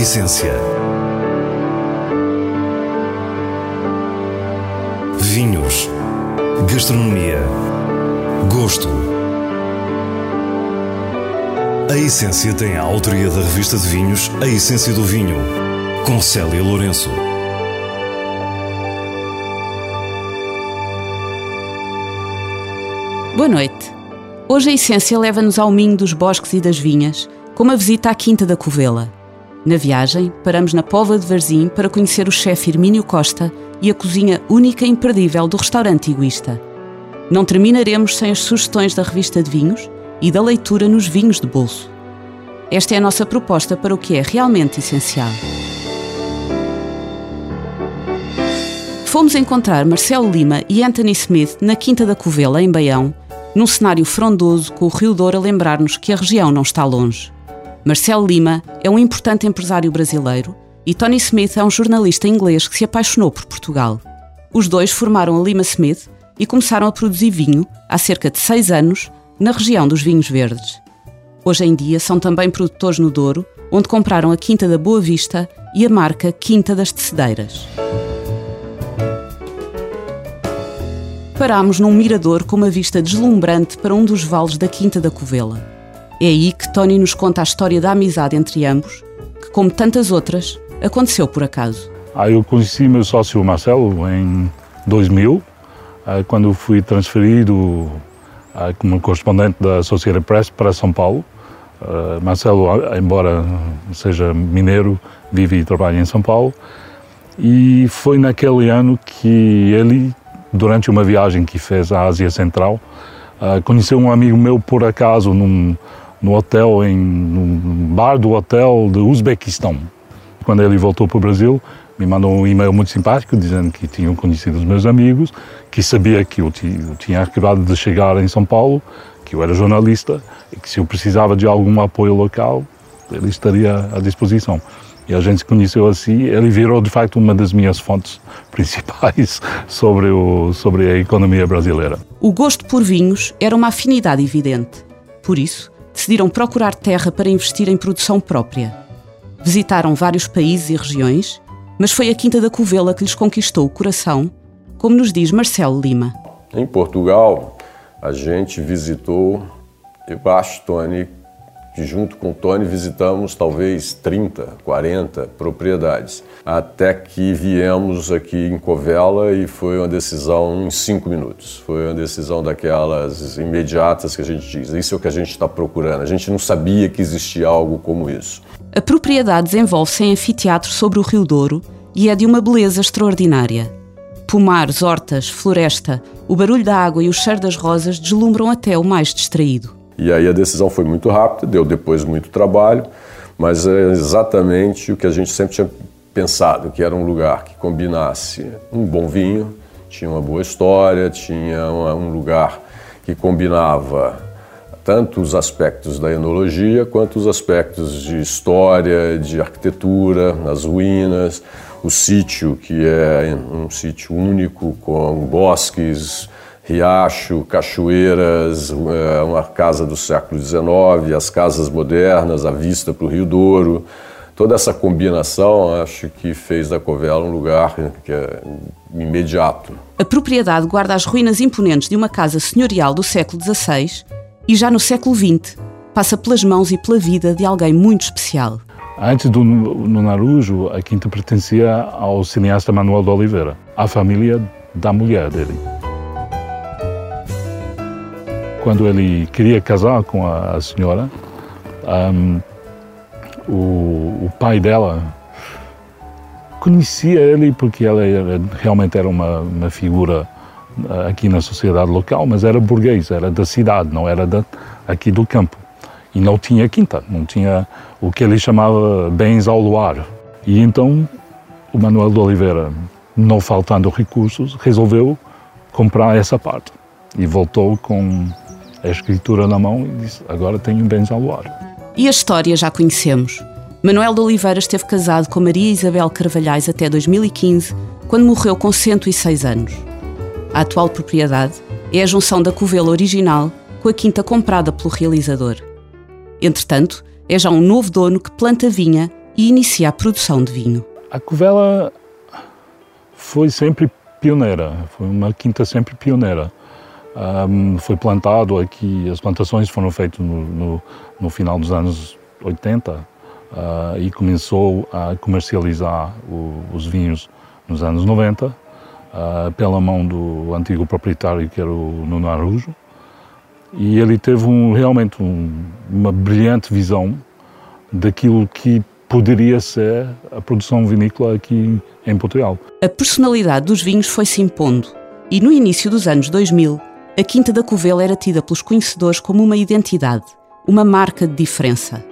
essência. Vinhos. Gastronomia. Gosto. A Essência tem a autoria da revista de vinhos A Essência do Vinho, com Célia Lourenço. Boa noite. Hoje a Essência leva-nos ao minho dos bosques e das vinhas, com uma visita à Quinta da Covela. Na viagem, paramos na Pova de Varzim para conhecer o chefe Hermínio Costa e a cozinha única e imperdível do restaurante Egoísta. Não terminaremos sem as sugestões da revista de vinhos e da leitura nos vinhos de bolso. Esta é a nossa proposta para o que é realmente essencial. Fomos encontrar Marcelo Lima e Anthony Smith na Quinta da Covela, em Baião, num cenário frondoso com o Rio Douro a lembrar-nos que a região não está longe. Marcelo Lima é um importante empresário brasileiro e Tony Smith é um jornalista inglês que se apaixonou por Portugal. Os dois formaram a Lima Smith e começaram a produzir vinho há cerca de seis anos na região dos vinhos verdes. Hoje em dia são também produtores no Douro, onde compraram a Quinta da Boa Vista e a marca Quinta das Tecedeiras. parámos num mirador com uma vista deslumbrante para um dos vales da Quinta da Covela. É aí que Tony nos conta a história da amizade entre ambos, que, como tantas outras, aconteceu por acaso. Ah, eu conheci meu sócio Marcelo em 2000, ah, quando fui transferido ah, como correspondente da Associated Press para São Paulo. Ah, Marcelo, embora seja mineiro, vive e trabalha em São Paulo. E foi naquele ano que ele durante uma viagem que fez à Ásia Central, conheceu um amigo meu por acaso num, no hotel, em, num bar do hotel do Uzbequistão. Quando ele voltou para o Brasil, me mandou um e-mail muito simpático dizendo que tinham conhecido os meus amigos, que sabia que eu, eu tinha acabado de chegar em São Paulo, que eu era jornalista e que se eu precisava de algum apoio local, ele estaria à disposição. E a gente se conheceu assim, ele virou de facto uma das minhas fontes principais sobre, o, sobre a economia brasileira. O gosto por vinhos era uma afinidade evidente. Por isso, decidiram procurar terra para investir em produção própria. Visitaram vários países e regiões, mas foi a Quinta da Covela que lhes conquistou o coração, como nos diz Marcelo Lima. Em Portugal, a gente visitou, eu acho, Tony, que junto com o Tony visitamos talvez 30, 40 propriedades, até que viemos aqui em Covela e foi uma decisão em cinco minutos. Foi uma decisão daquelas imediatas que a gente diz, isso é o que a gente está procurando. A gente não sabia que existia algo como isso. A propriedade desenvolve-se em anfiteatro sobre o Rio Douro e é de uma beleza extraordinária. Pomares, hortas, floresta, o barulho da água e o cheiro das rosas deslumbram até o mais distraído. E aí a decisão foi muito rápida, deu depois muito trabalho, mas é exatamente o que a gente sempre tinha pensado, que era um lugar que combinasse um bom vinho, tinha uma boa história, tinha um lugar que combinava tanto os aspectos da enologia quanto os aspectos de história, de arquitetura, as ruínas, o sítio, que é um sítio único com bosques, riacho, cachoeiras, uma casa do século XIX, as casas modernas, a vista para o Rio Douro. Toda essa combinação acho que fez da Covela um lugar que é imediato. A propriedade guarda as ruínas imponentes de uma casa senhorial do século XVI e já no século XX passa pelas mãos e pela vida de alguém muito especial. Antes do no Narujo, a quinta pertencia ao cineasta Manuel de Oliveira, à família da mulher dele quando ele queria casar com a, senhora, um, o, o, pai dela conhecia ele porque ela era, realmente era uma, uma, figura uh, aqui na sociedade local, mas era burguês, era da cidade, não era da, aqui do campo. E não tinha quinta, não tinha o que ele chamava bens ao luar. E então o Manuel de Oliveira, não faltando recursos, resolveu comprar essa parte e voltou com a escritura na mão e disse: Agora tenho bens ao luar. E a história já conhecemos. Manuel de Oliveira esteve casado com Maria Isabel Carvalhais até 2015, quando morreu com 106 anos. A atual propriedade é a junção da covela original com a quinta comprada pelo realizador. Entretanto, é já um novo dono que planta vinha e inicia a produção de vinho. A Covela foi sempre pioneira, foi uma quinta sempre pioneira. Um, foi plantado aqui, as plantações foram feitas no, no, no final dos anos 80 uh, ah, e começou a comercializar o, os vinhos nos anos 90 uh, ah, pela mão do antigo proprietário que era o Nuno Arujo e ele teve um, realmente um, uma brilhante visão daquilo que poderia ser a produção vinícola aqui em Portugal. A personalidade dos vinhos foi se impondo e no início dos anos 2000 a Quinta da Covela era tida pelos conhecedores como uma identidade, uma marca de diferença.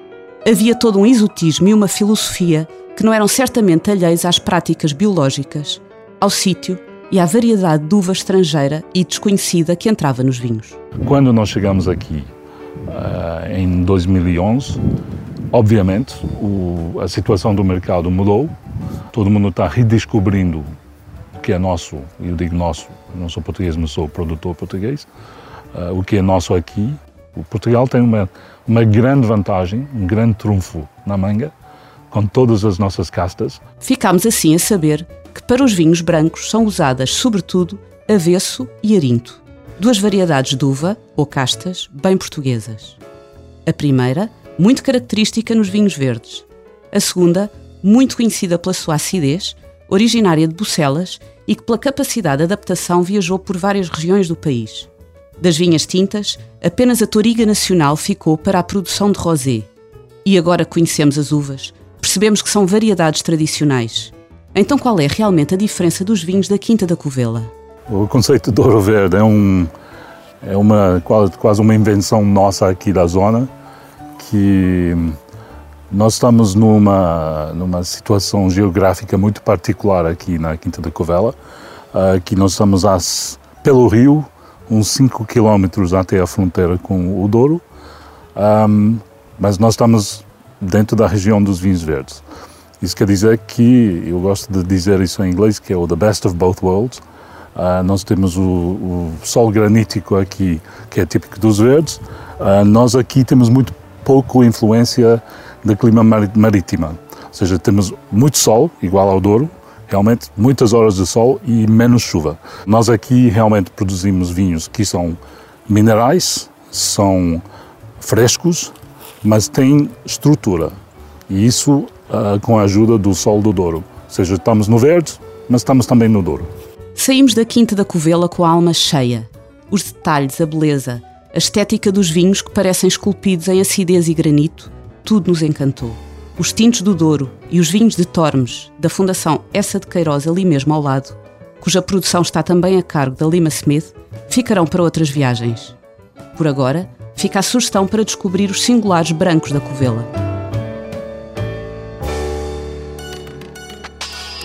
Havia todo um exotismo e uma filosofia que não eram certamente alheios às práticas biológicas, ao sítio e à variedade de uva estrangeira e desconhecida que entrava nos vinhos. Quando nós chegamos aqui, uh, em 2011, obviamente a situação do mercado mudou, todo mundo está redescobrindo que é nosso, eu digo nosso, não sou português, mas sou produtor português, uh, o que é nosso aqui. O Portugal tem uma, uma grande vantagem, um grande trunfo na manga, com todas as nossas castas. Ficámos assim a saber que para os vinhos brancos são usadas, sobretudo, avesso e arinto, duas variedades de uva, ou castas, bem portuguesas. A primeira, muito característica nos vinhos verdes. A segunda, muito conhecida pela sua acidez, originária de Bucelas e que, pela capacidade de adaptação, viajou por várias regiões do país. Das vinhas tintas, apenas a Toriga Nacional ficou para a produção de rosé. E agora conhecemos as uvas, percebemos que são variedades tradicionais. Então qual é realmente a diferença dos vinhos da Quinta da Covela? O conceito de ouro verde é, um, é uma, quase uma invenção nossa aqui da zona, que nós estamos numa, numa situação geográfica muito particular aqui na Quinta da Covela, uh, que nós estamos às, pelo rio, uns 5 quilómetros até a fronteira com o Douro, um, mas nós estamos dentro da região dos vinhos verdes. Isso quer dizer que, eu gosto de dizer isso em inglês, que é o the best of both worlds. Uh, nós temos o, o, sol granítico aqui, que é típico dos verdes. Uh, nós aqui temos muito pouco influência do clima marítima. Ou seja, temos muito sol, igual ao Douro, realmente muitas horas de sol e menos chuva. Nós aqui realmente produzimos vinhos que são minerais, são frescos, mas têm estrutura. E isso uh, com a ajuda do sol do Douro. Ou seja, estamos no verde, mas estamos também no Douro. Saímos da Quinta da Covela com a alma cheia. Os detalhes, a beleza, a estética dos vinhos que parecem esculpidos em acidez e granito, tudo nos encantou. Os tintos do Douro e os vinhos de Tormes, da Fundação Essa de Queiroz, ali mesmo ao lado, cuja produção está também a cargo da Lima Smith, ficarão para outras viagens. Por agora, fica a sugestão para descobrir os singulares brancos da Covela.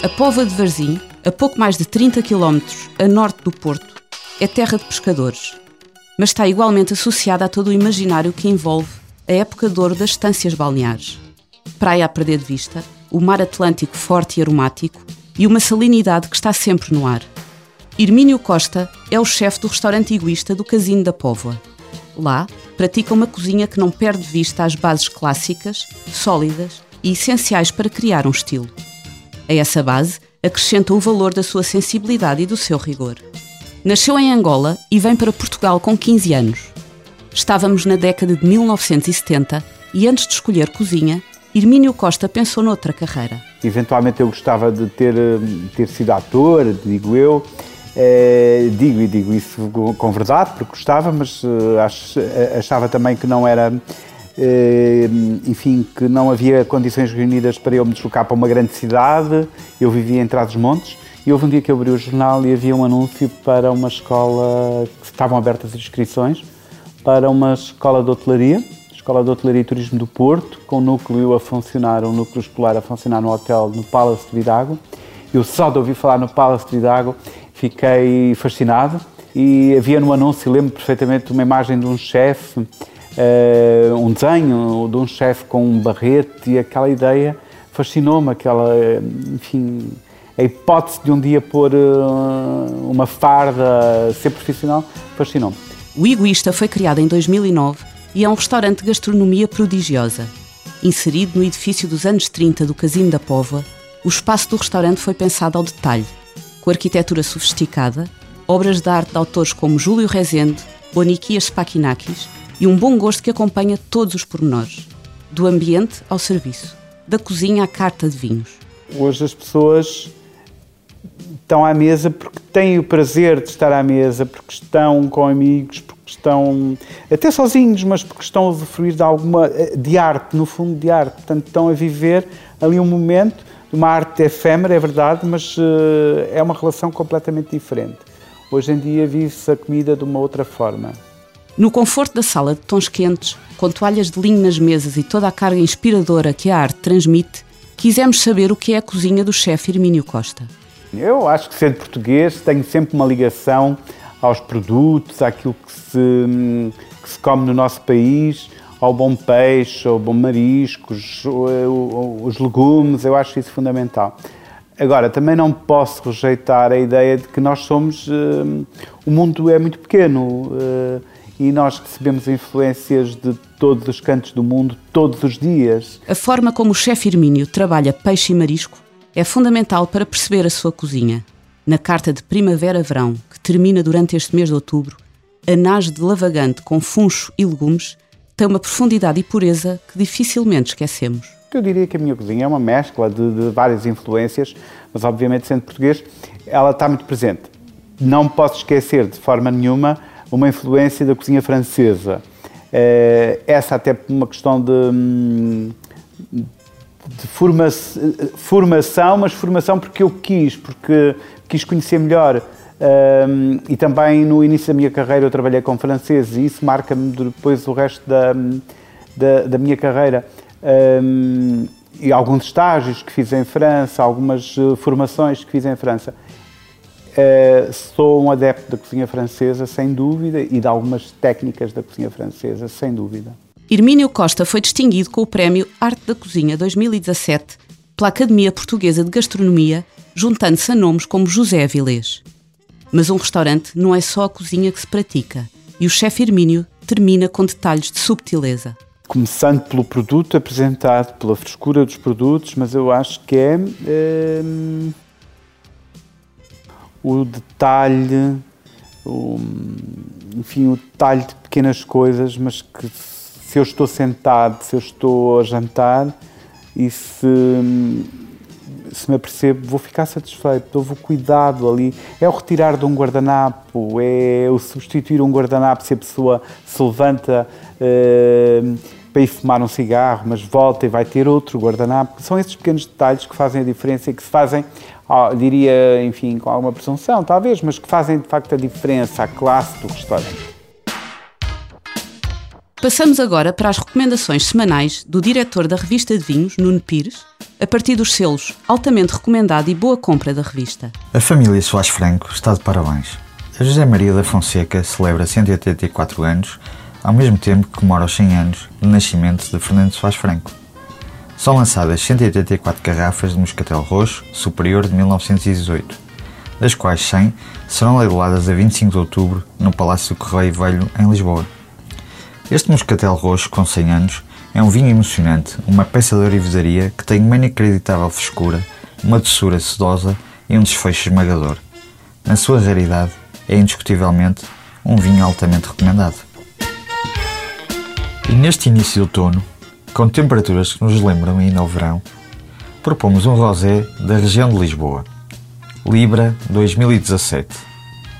A Pova de Varzim, a pouco mais de 30 km a norte do Porto, é terra de pescadores mas está igualmente associada a todo o imaginário que envolve a época de ouro das estâncias balneares. Praia a perder de vista, o mar Atlântico forte e aromático e uma salinidade que está sempre no ar. Hermínio Costa é o chefe do restaurante egoísta do Casino da Póvoa. Lá, pratica uma cozinha que não perde de vista as bases clássicas, sólidas e essenciais para criar um estilo. A essa base acrescenta o valor da sua sensibilidade e do seu rigor. Nasceu em Angola e vem para Portugal com 15 anos. Estávamos na década de 1970 e antes de escolher cozinha, Hermínio Costa pensou noutra carreira. Eventualmente eu gostava de ter, eh, ter sido ator, digo eu. É, digo e digo isso com verdade, porque gostava, mas uh, achava também que não era, uh, enfim, que não havia condições reunidas para eu me deslocar para uma grande cidade. Eu vivia em Trás-os-Montes e houve um dia que eu abri o jornal e havia um anúncio para uma escola que estavam abertas as inscrições para uma escola de hotelaria, Escola de Hotelaria e Turismo do Porto, com o núcleo a funcionar, um núcleo escolar a funcionar no hotel no Palace de Vidago. Eu só de ouvir falar no Palace de Vidago fiquei fascinado e havia no anúncio, lembro perfeitamente, uma imagem de um chefe, uh, um desenho de um chefe com um barrete e aquela ideia fascinou-me, aquela, enfim, a hipótese de um dia pôr uh, uma farda, ser profissional, fascinou-me. O Egoísta foi criado em 2009 e é um restaurante de gastronomia prodigiosa. Inserido no edifício dos anos 30 do Casino da Póvoa, o espaço do restaurante foi pensado ao detalhe, com arquitetura sofisticada, obras de arte de autores como Júlio Rezende, Oniquias Spakinakis e um bom gosto que acompanha todos os pormenores, do ambiente ao serviço, da cozinha à carta de vinhos. Hoje as pessoas estão à mesa porque têm o prazer de estar à mesa, porque estão com amigos, porque estão até sozinhos, mas porque estão a usufruir de alguma de arte, no fundo de arte. Portanto, estão a viver ali um momento de uma arte efêmera, é verdade, mas uh, é uma relação completamente diferente. Hoje em dia vive-se a comida de uma outra forma. No conforto da sala de tons quentes, com toalhas de linho nas mesas e toda a carga inspiradora que a arte transmite, quisemos saber o que é a cozinha do chefe Hermínio Costa. Eu acho que sendo português tenho sempre uma ligação aos produtos, àquilo que se, que se come no nosso país, ao bom peixe, ao bom mariscos, os legumes, eu acho isso fundamental. Agora, também não posso rejeitar a ideia de que nós somos. Uh, o mundo é muito pequeno uh, e nós recebemos influências de todos os cantos do mundo todos os dias. A forma como o chefe Hermínio trabalha peixe e marisco é fundamental para perceber a sua cozinha. Na carta de primavera-verão, que termina durante este mês de outubro, a nage de lavagante com funcho e legumes tem uma profundidade e pureza que dificilmente esquecemos. Eu diria que a minha cozinha é uma mescla de, de várias influências, mas obviamente sendo português, ela está muito presente. Não posso esquecer de forma nenhuma uma influência da cozinha francesa. Eh, essa até por uma questão de, hum, de forma, formação, mas formação porque eu quis, porque quis conhecer melhor. Um, e também no início da minha carreira eu trabalhei com franceses e isso marca-me depois o resto da, da, da minha carreira. Um, e alguns estágios que fiz em França, algumas uh, formações que fiz em França. Uh, sou um adepto da cozinha francesa, sem dúvida, e de algumas técnicas da cozinha francesa, sem dúvida. Hermínio Costa foi distinguido com o Prémio Arte da Cozinha 2017 pela Academia Portuguesa de Gastronomia, juntando-se a nomes como José Avilés. Mas um restaurante não é só a cozinha que se pratica, e o chefe Hermínio termina com detalhes de subtileza. Começando pelo produto apresentado, pela frescura dos produtos, mas eu acho que é, é o detalhe, o, enfim, o detalhe de pequenas coisas, mas que se eu estou sentado, se eu estou a jantar e se, se me apercebo, vou ficar satisfeito, houve o cuidado ali. É o retirar de um guardanapo, é o substituir um guardanapo se a pessoa se levanta uh, para ir fumar um cigarro, mas volta e vai ter outro guardanapo. São esses pequenos detalhes que fazem a diferença e que se fazem, diria, enfim, com alguma presunção, talvez, mas que fazem de facto a diferença, a classe do restaurante. Passamos agora para as recomendações semanais do diretor da revista de vinhos, Nuno Pires, a partir dos selos altamente recomendado e boa compra da revista. A família Soares Franco está de parabéns. A José Maria da Fonseca celebra 184 anos, ao mesmo tempo que comemora os 100 anos do nascimento de Fernando Soares Franco. São lançadas 184 garrafas de moscatel roxo superior de 1918, das quais 100 serão leiloadas a 25 de outubro no Palácio do Correio Velho, em Lisboa. Este moscatel roxo, com 100 anos, é um vinho emocionante, uma peça de orivesaria que tem uma inacreditável frescura, uma doçura sedosa e um desfecho esmagador. Na sua raridade, é indiscutivelmente um vinho altamente recomendado. E neste início de outono, com temperaturas que nos lembram ainda ao verão, propomos um rosé da região de Lisboa, Libra 2017,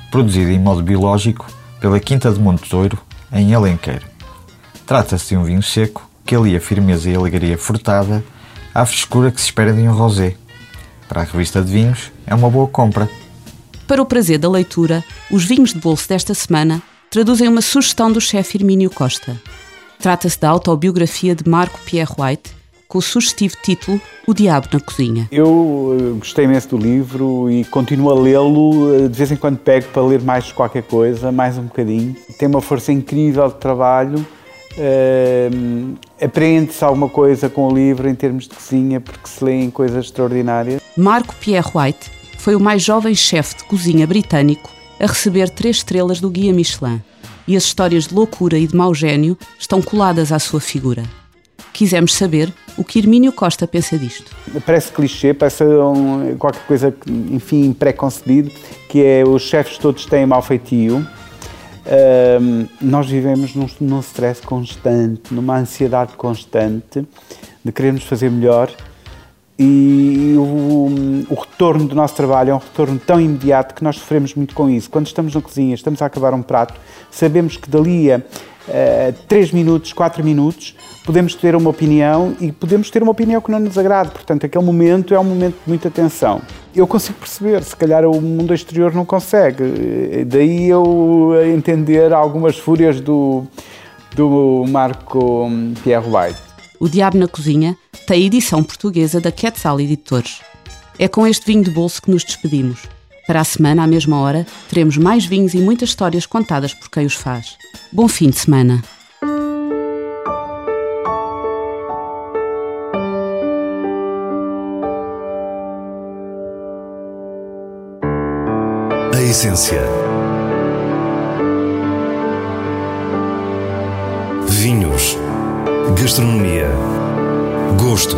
produzido em modo biológico pela Quinta de Monteiro, em Alenquer. Trata-se de um vinho seco que alia a firmeza e a alegria furtada à frescura que se espera de um rosé. Para a revista de vinhos, é uma boa compra. Para o prazer da leitura, os vinhos de bolso desta semana traduzem uma sugestão do chefe Hermínio Costa. Trata-se da autobiografia de Marco Pierre White, com o sugestivo título O Diabo na Cozinha. Eu eh, gostei imenso do livro e continuo a lê-lo. Eh, de vez em quando pego para ler mais qualquer coisa, mais um bocadinho. Tem uma força incrível de trabalho Uh, Aprende-se alguma coisa com o livro em termos de cozinha, porque se lêem coisas extraordinárias. Marco Pierre White foi o mais jovem chefe de cozinha britânico a receber três estrelas do Guia Michelin, e as histórias de loucura e de mau gênio estão coladas à sua figura. Quisemos saber o que Hermínio Costa pensa disto. Parece clichê, parece um, qualquer coisa, enfim, pré-concebido, que é os chefes todos têm mau feitio. Nós vivemos num, num stress constante, numa ansiedade constante de querermos fazer melhor e o, o, retorno do nosso trabalho é um retorno tão imediato que nós sofremos muito com isso. Quando estamos na cozinha, estamos a acabar um prato, sabemos que dali a uh, 3 minutos, 4 minutos, podemos ter uma opinião e podemos ter uma opinião que não nos agrade. Portanto, aquele momento é um momento de muita tensão. Eu consigo perceber, se calhar o mundo exterior não consegue. Daí eu entender algumas fúrias do, do Marco Pierre White. O Diabo na Cozinha tem edição portuguesa da Quetzal Editores. É com este vinho de bolso que nos despedimos. Para a semana, à mesma hora, teremos mais vinhos e muitas histórias contadas por quem os faz. Bom fim de semana! A essência. Vinhos. Gastronomia. Gosto.